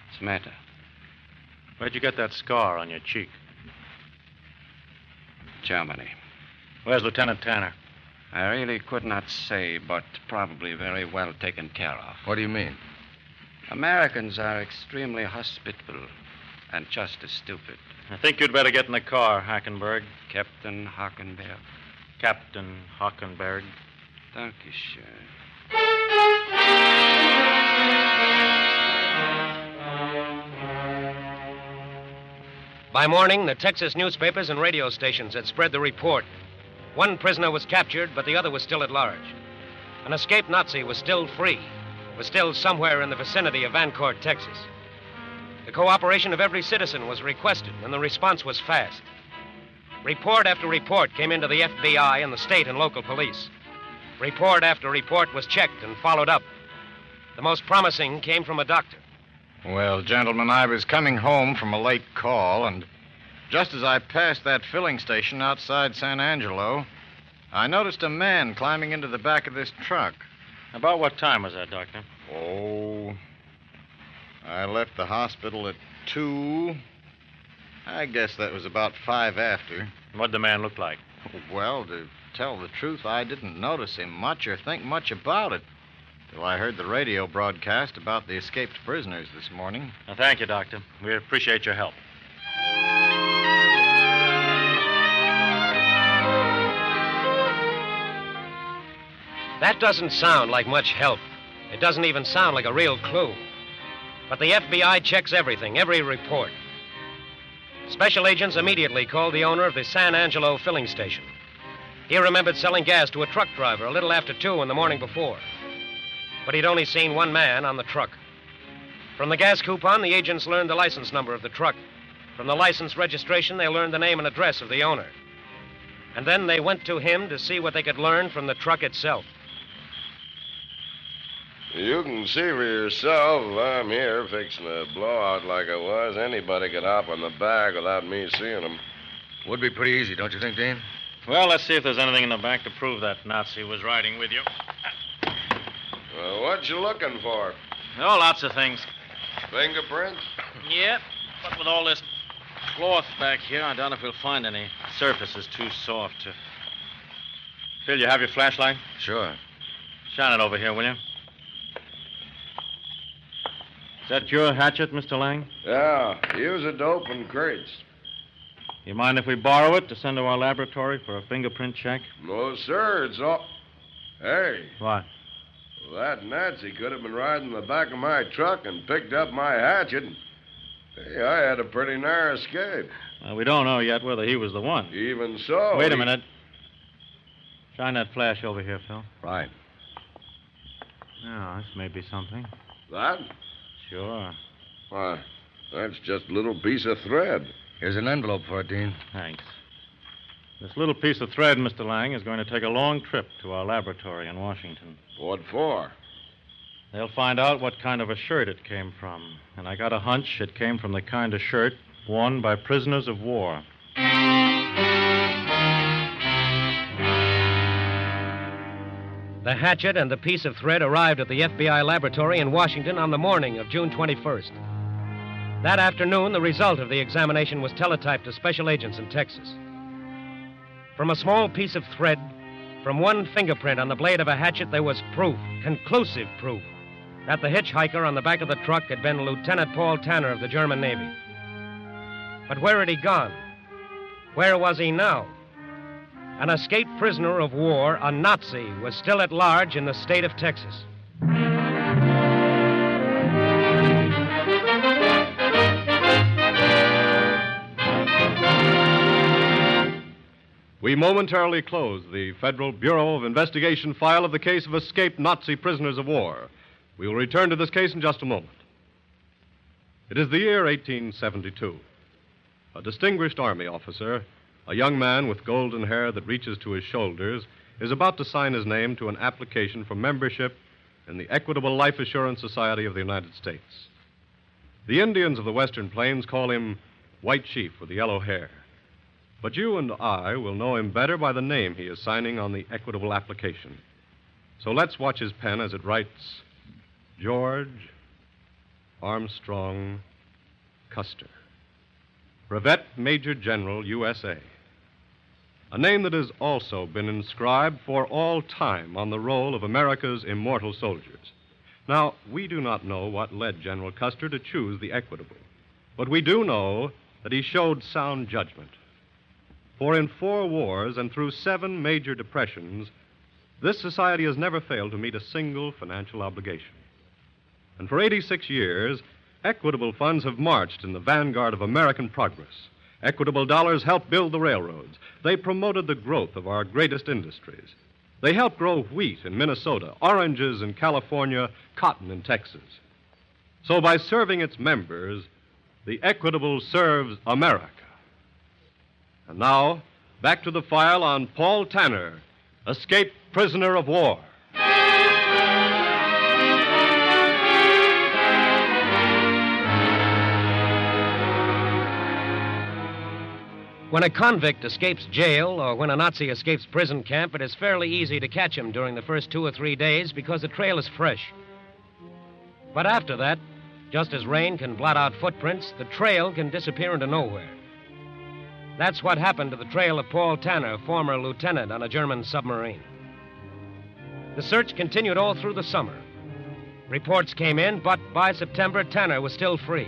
What's the matter? Where'd you get that scar on your cheek? Germany. Where's Lieutenant Tanner? I really could not say, but probably very well taken care of. What do you mean? Americans are extremely hospitable and just as stupid. I think you'd better get in the car, Hackenberg. Captain Hockenberg. Captain Hockenberg. Thank you, By morning, the Texas newspapers and radio stations had spread the report. One prisoner was captured, but the other was still at large. An escaped Nazi was still free, was still somewhere in the vicinity of Vancourt, Texas. The cooperation of every citizen was requested, and the response was fast. Report after report came into the FBI and the state and local police. Report after report was checked and followed up. The most promising came from a doctor. Well, gentlemen, I was coming home from a late call, and just as I passed that filling station outside San Angelo, I noticed a man climbing into the back of this truck. About what time was that, Doctor? Oh, I left the hospital at two. I guess that was about five after. What'd the man look like? Well, to tell the truth, I didn't notice him much or think much about it till I heard the radio broadcast about the escaped prisoners this morning. Now, thank you, Doctor. We appreciate your help. That doesn't sound like much help. It doesn't even sound like a real clue. But the FBI checks everything, every report. Special agents immediately called the owner of the San Angelo filling station. He remembered selling gas to a truck driver a little after two in the morning before. But he'd only seen one man on the truck. From the gas coupon, the agents learned the license number of the truck. From the license registration, they learned the name and address of the owner. And then they went to him to see what they could learn from the truck itself. You can see for yourself. I'm here fixing a blowout like I was, anybody could hop on the back without me seeing them. Would be pretty easy, don't you think, Dean? Well, let's see if there's anything in the back to prove that Nazi was riding with you. Well, what you looking for? Oh, lots of things. Fingerprints? Yep. But with all this cloth back here, I doubt if we'll find any. The surface is too soft to. Phil, you have your flashlight? Sure. Shine it over here, will you? Is that your hatchet, Mr. Lang? Yeah, use it to open crates. You mind if we borrow it to send to our laboratory for a fingerprint check? No, sir. It's all. Hey, What? That Nazi could have been riding in the back of my truck and picked up my hatchet. Hey, I had a pretty narrow escape. Well, we don't know yet whether he was the one. Even so. Wait a he- minute. Shine that flash over here, Phil. Right. Yeah, this may be something. That? Sure. Why, that's just a little piece of thread. Here's an envelope for it, Dean. Thanks. This little piece of thread, Mr. Lang, is going to take a long trip to our laboratory in Washington. What for? They'll find out what kind of a shirt it came from. And I got a hunch it came from the kind of shirt worn by prisoners of war. The hatchet and the piece of thread arrived at the FBI laboratory in Washington on the morning of June 21st. That afternoon, the result of the examination was teletyped to special agents in Texas. From a small piece of thread, from one fingerprint on the blade of a hatchet, there was proof, conclusive proof, that the hitchhiker on the back of the truck had been Lieutenant Paul Tanner of the German Navy. But where had he gone? Where was he now? An escaped prisoner of war, a Nazi, was still at large in the state of Texas. We momentarily close the Federal Bureau of Investigation file of the case of escaped Nazi prisoners of war. We will return to this case in just a moment. It is the year 1872. A distinguished Army officer, a young man with golden hair that reaches to his shoulders, is about to sign his name to an application for membership in the Equitable Life Assurance Society of the United States. The Indians of the Western Plains call him White Chief with the yellow hair. But you and I will know him better by the name he is signing on the equitable application. So let's watch his pen as it writes George Armstrong Custer, Brevet Major General, USA. A name that has also been inscribed for all time on the roll of America's immortal soldiers. Now, we do not know what led General Custer to choose the equitable, but we do know that he showed sound judgment. For in four wars and through seven major depressions, this society has never failed to meet a single financial obligation. And for 86 years, equitable funds have marched in the vanguard of American progress. Equitable dollars helped build the railroads. They promoted the growth of our greatest industries. They helped grow wheat in Minnesota, oranges in California, cotton in Texas. So by serving its members, the Equitable serves America. And now, back to the file on Paul Tanner, escaped prisoner of war. When a convict escapes jail or when a Nazi escapes prison camp, it is fairly easy to catch him during the first two or three days because the trail is fresh. But after that, just as rain can blot out footprints, the trail can disappear into nowhere. That's what happened to the trail of Paul Tanner, former lieutenant on a German submarine. The search continued all through the summer. Reports came in, but by September, Tanner was still free.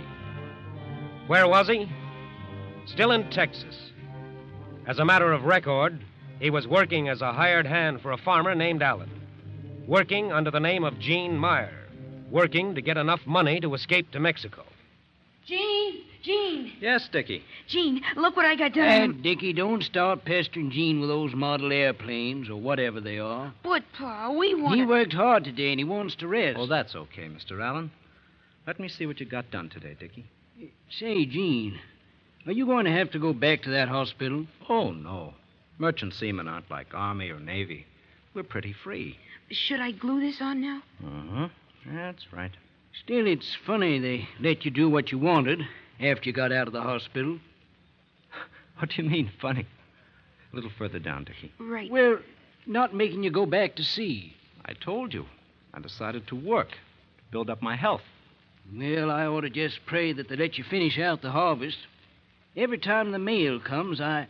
Where was he? Still in Texas. As a matter of record, he was working as a hired hand for a farmer named Allen. Working under the name of Gene Meyer. Working to get enough money to escape to Mexico. Gene, Gene, Yes, Dickie. Gene, look what I got done. And, Dickie, don't start pestering Gene with those model airplanes or whatever they are. But, Pa, we want He worked hard today and he wants to rest. Oh, that's okay, Mr. Allen. Let me see what you got done today, Dickie. Say, Gene, are you going to have to go back to that hospital? Oh, no. Merchant seamen aren't like Army or Navy. We're pretty free. Should I glue this on now? Uh-huh. That's right. Still, it's funny they let you do what you wanted after you got out of the hospital. What do you mean, funny? A little further down, Dickie. Right. Well, not making you go back to sea. I told you. I decided to work, to build up my health. Well, I ought to just pray that they let you finish out the harvest. Every time the mail comes, I.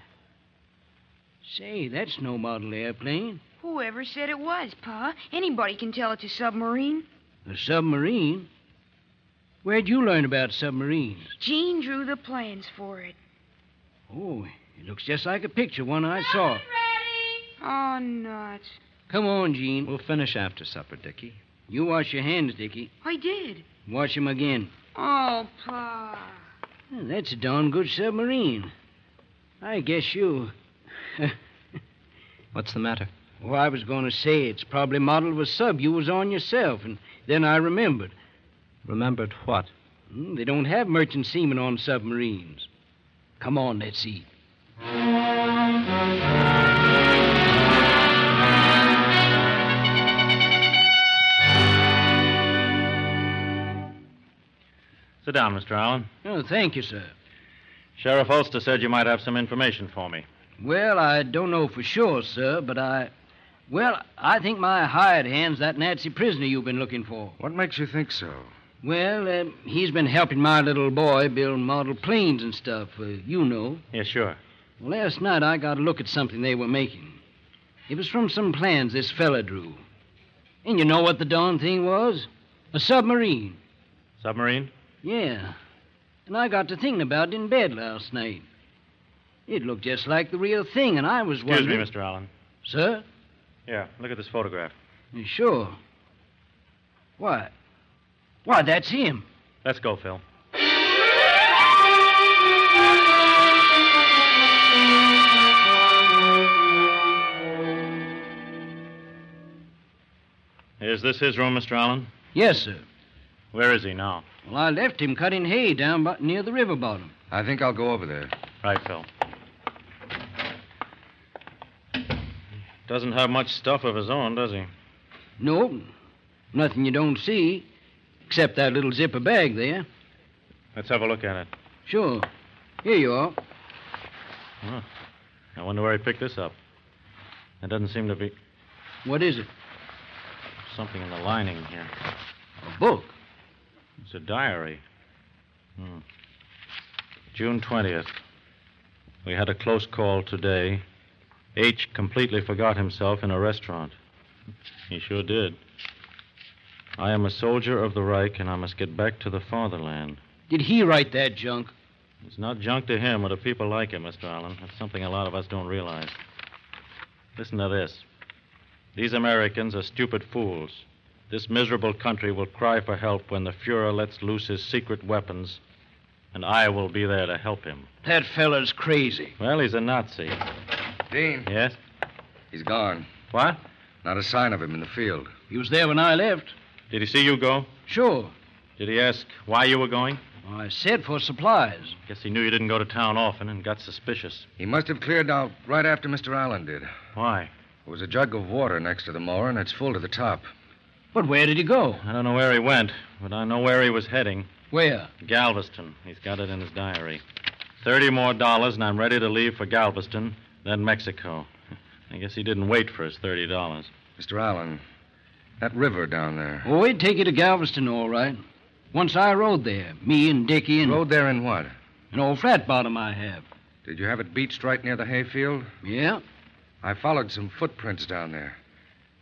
Say, that's no model airplane. Whoever said it was, Pa? Anybody can tell it's a submarine. A submarine? Where'd you learn about submarines? Gene drew the plans for it. Oh, it looks just like a picture, one I saw. Oh, nuts. Come on, Gene. We'll finish after supper, Dickie. You wash your hands, Dickie. I did. Wash 'em again. Oh, Pa. Well, that's a darn good submarine. I guess you. What's the matter? Well, I was going to say it's probably modeled of a sub you was on yourself, and then I remembered. Remembered what? Hmm, they don't have merchant seamen on submarines. Come on, let's eat. Sit down, Mr. Allen. Oh, thank you, sir. Sheriff Ulster said you might have some information for me. Well, I don't know for sure, sir, but I. Well, I think my hired hand's that Nazi prisoner you've been looking for. What makes you think so? Well, uh, he's been helping my little boy build model planes and stuff, uh, you know. Yeah, sure. Well, last night I got a look at something they were making. It was from some plans this fella drew. And you know what the darn thing was? A submarine. Submarine? Yeah. And I got to thinking about it in bed last night. It looked just like the real thing, and I was Excuse wondering. me, Mr. Allen. Sir? Yeah, look at this photograph. Sure. Why? Why, that's him. Let's go, Phil. Is this his room, Mr. Allen? Yes, sir. Where is he now? Well, I left him cutting hay down by, near the river bottom. I think I'll go over there. Right, Phil. Doesn't have much stuff of his own, does he? No, nothing you don't see, except that little zipper bag there. Let's have a look at it. Sure. Here you are. Huh. I wonder where he picked this up. It doesn't seem to be What is it? something in the lining here. A book. It's a diary. Hmm. June 20th. We had a close call today. H completely forgot himself in a restaurant. He sure did. I am a soldier of the Reich, and I must get back to the fatherland. Did he write that junk? It's not junk to him or to people like him, Mr. Allen. That's something a lot of us don't realize. Listen to this. These Americans are stupid fools. This miserable country will cry for help when the Fuhrer lets loose his secret weapons, and I will be there to help him. That fella's crazy. Well, he's a Nazi. Dean. Yes? He's gone. What? Not a sign of him in the field. He was there when I left. Did he see you go? Sure. Did he ask why you were going? I said for supplies. Guess he knew you didn't go to town often and got suspicious. He must have cleared out right after Mr. Allen did. Why? There was a jug of water next to the mower, and it's full to the top. But where did he go? I don't know where he went, but I know where he was heading. Where? Galveston. He's got it in his diary. Thirty more dollars, and I'm ready to leave for Galveston, then Mexico. I guess he didn't wait for his thirty dollars. Mr. Allen, that river down there. Oh, we'd take you to Galveston, all right. Once I rode there, me and Dickie and. Rode there in what? An old flat bottom I have. Did you have it beached right near the hayfield? Yeah. I followed some footprints down there.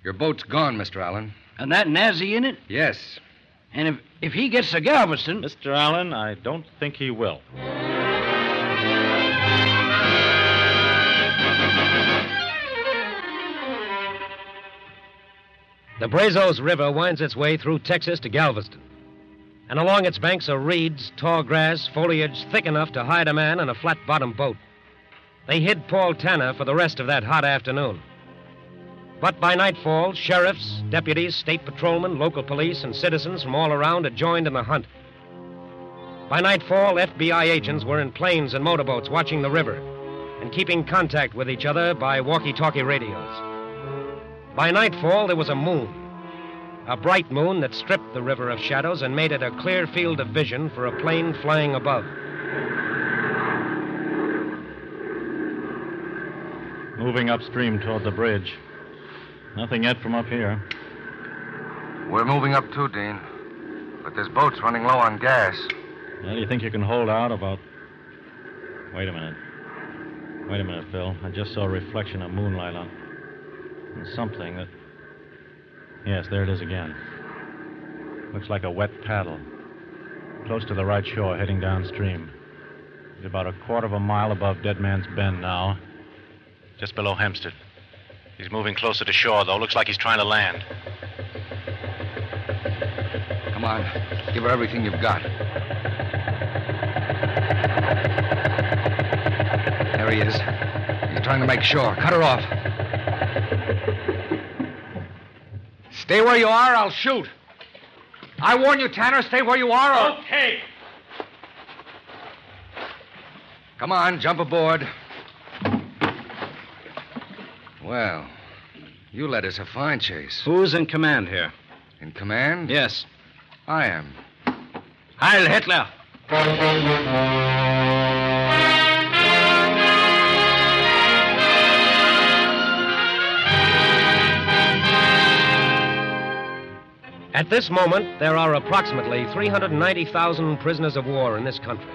Your boat's gone, Mr. Allen. And that Nazi in it? Yes. And if, if he gets to Galveston. Mr. Allen, I don't think he will. The Brazos River winds its way through Texas to Galveston. And along its banks are reeds, tall grass, foliage thick enough to hide a man in a flat bottomed boat. They hid Paul Tanner for the rest of that hot afternoon. But by nightfall, sheriffs, deputies, state patrolmen, local police, and citizens from all around had joined in the hunt. By nightfall, FBI agents were in planes and motorboats watching the river, and keeping contact with each other by walkie talkie radios. By nightfall, there was a moon. A bright moon that stripped the river of shadows and made it a clear field of vision for a plane flying above. Moving upstream toward the bridge. Nothing yet from up here. We're moving up too, Dean. But this boat's running low on gas. Well, do you think you can hold out about. Wait a minute. Wait a minute, Phil. I just saw a reflection of moonlight on on something that. Yes, there it is again. Looks like a wet paddle. Close to the right shore, heading downstream. He's about a quarter of a mile above Dead Man's Bend now. Just below Hempstead. He's moving closer to shore, though. Looks like he's trying to land. Come on. Give her everything you've got. There he is. He's trying to make shore. Cut her off. Stay where you are, I'll shoot. I warn you, Tanner, stay where you are. Or... Okay. Come on, jump aboard. Well, you led us a fine chase. Who's in command here? In command? Yes. I am. Heil Hitler! At this moment, there are approximately 390,000 prisoners of war in this country.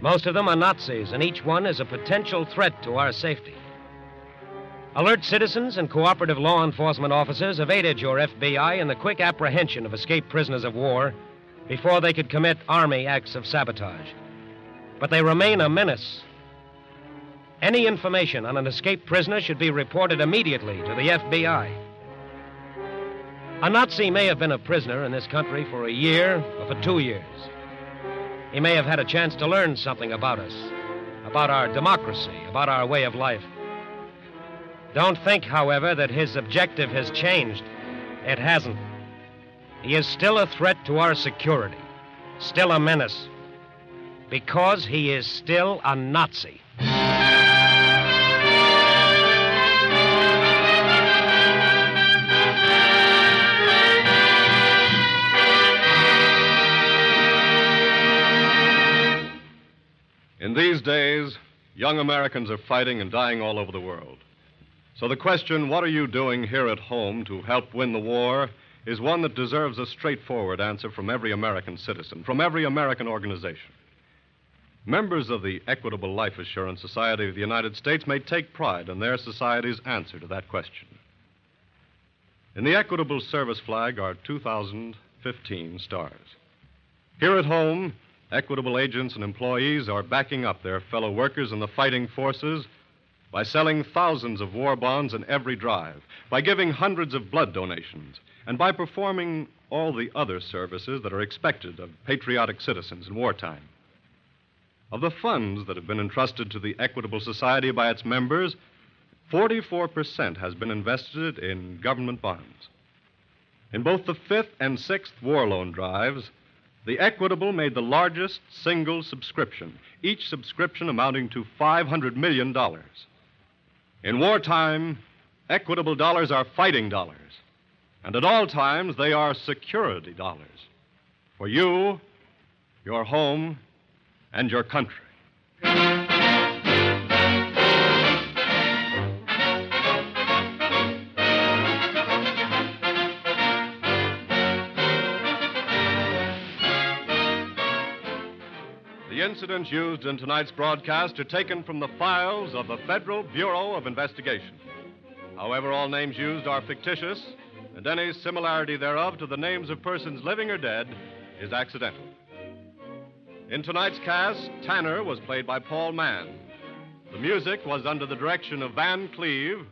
Most of them are Nazis, and each one is a potential threat to our safety. Alert citizens and cooperative law enforcement officers have aided your FBI in the quick apprehension of escaped prisoners of war before they could commit Army acts of sabotage. But they remain a menace. Any information on an escaped prisoner should be reported immediately to the FBI. A Nazi may have been a prisoner in this country for a year or for two years. He may have had a chance to learn something about us, about our democracy, about our way of life. Don't think, however, that his objective has changed. It hasn't. He is still a threat to our security, still a menace, because he is still a Nazi. In these days, young Americans are fighting and dying all over the world. So the question, what are you doing here at home to help win the war, is one that deserves a straightforward answer from every American citizen, from every American organization. Members of the Equitable Life Assurance Society of the United States may take pride in their society's answer to that question. In the Equitable Service flag are 2,015 stars. Here at home, Equitable agents and employees are backing up their fellow workers in the fighting forces by selling thousands of war bonds in every drive, by giving hundreds of blood donations, and by performing all the other services that are expected of patriotic citizens in wartime. Of the funds that have been entrusted to the Equitable Society by its members, 44% has been invested in government bonds. In both the fifth and sixth war loan drives, the Equitable made the largest single subscription, each subscription amounting to $500 million. In wartime, Equitable dollars are fighting dollars, and at all times they are security dollars for you, your home, and your country. Incidents used in tonight's broadcast are taken from the files of the Federal Bureau of Investigation. However, all names used are fictitious, and any similarity thereof to the names of persons living or dead is accidental. In tonight's cast, Tanner was played by Paul Mann. The music was under the direction of Van Cleave.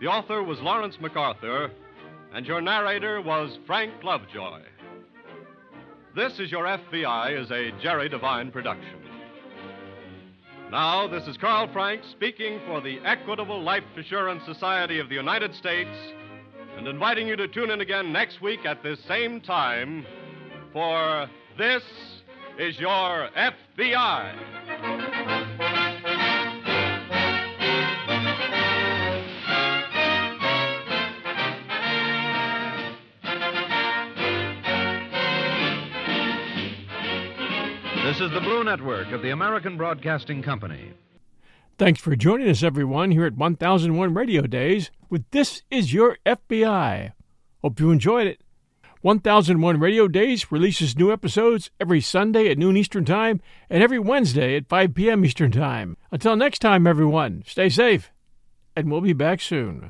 The author was Lawrence MacArthur, and your narrator was Frank Lovejoy. This is Your FBI is a Jerry Devine production. Now, this is Carl Frank speaking for the Equitable Life Assurance Society of the United States and inviting you to tune in again next week at this same time for This is Your FBI. This is the Blue Network of the American Broadcasting Company. Thanks for joining us, everyone, here at 1001 Radio Days with This Is Your FBI. Hope you enjoyed it. 1001 Radio Days releases new episodes every Sunday at noon Eastern Time and every Wednesday at 5 p.m. Eastern Time. Until next time, everyone, stay safe, and we'll be back soon.